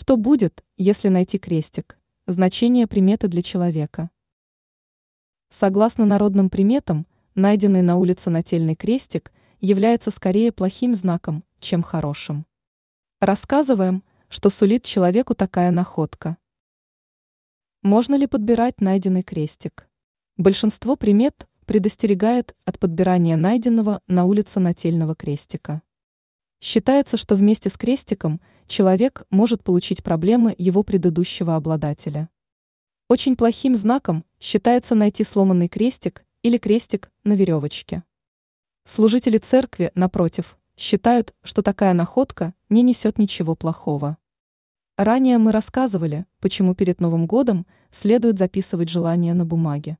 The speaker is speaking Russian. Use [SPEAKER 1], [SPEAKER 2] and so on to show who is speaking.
[SPEAKER 1] Что будет, если найти крестик? Значение приметы для человека. Согласно народным приметам, найденный на улице нательный крестик является скорее плохим знаком, чем хорошим. Рассказываем, что сулит человеку такая находка. Можно ли подбирать найденный крестик? Большинство примет предостерегает от подбирания найденного на улице нательного крестика. Считается, что вместе с крестиком человек может получить проблемы его предыдущего обладателя. Очень плохим знаком считается найти сломанный крестик или крестик на веревочке. Служители церкви, напротив, считают, что такая находка не несет ничего плохого. Ранее мы рассказывали, почему перед Новым годом следует записывать желания на бумаге.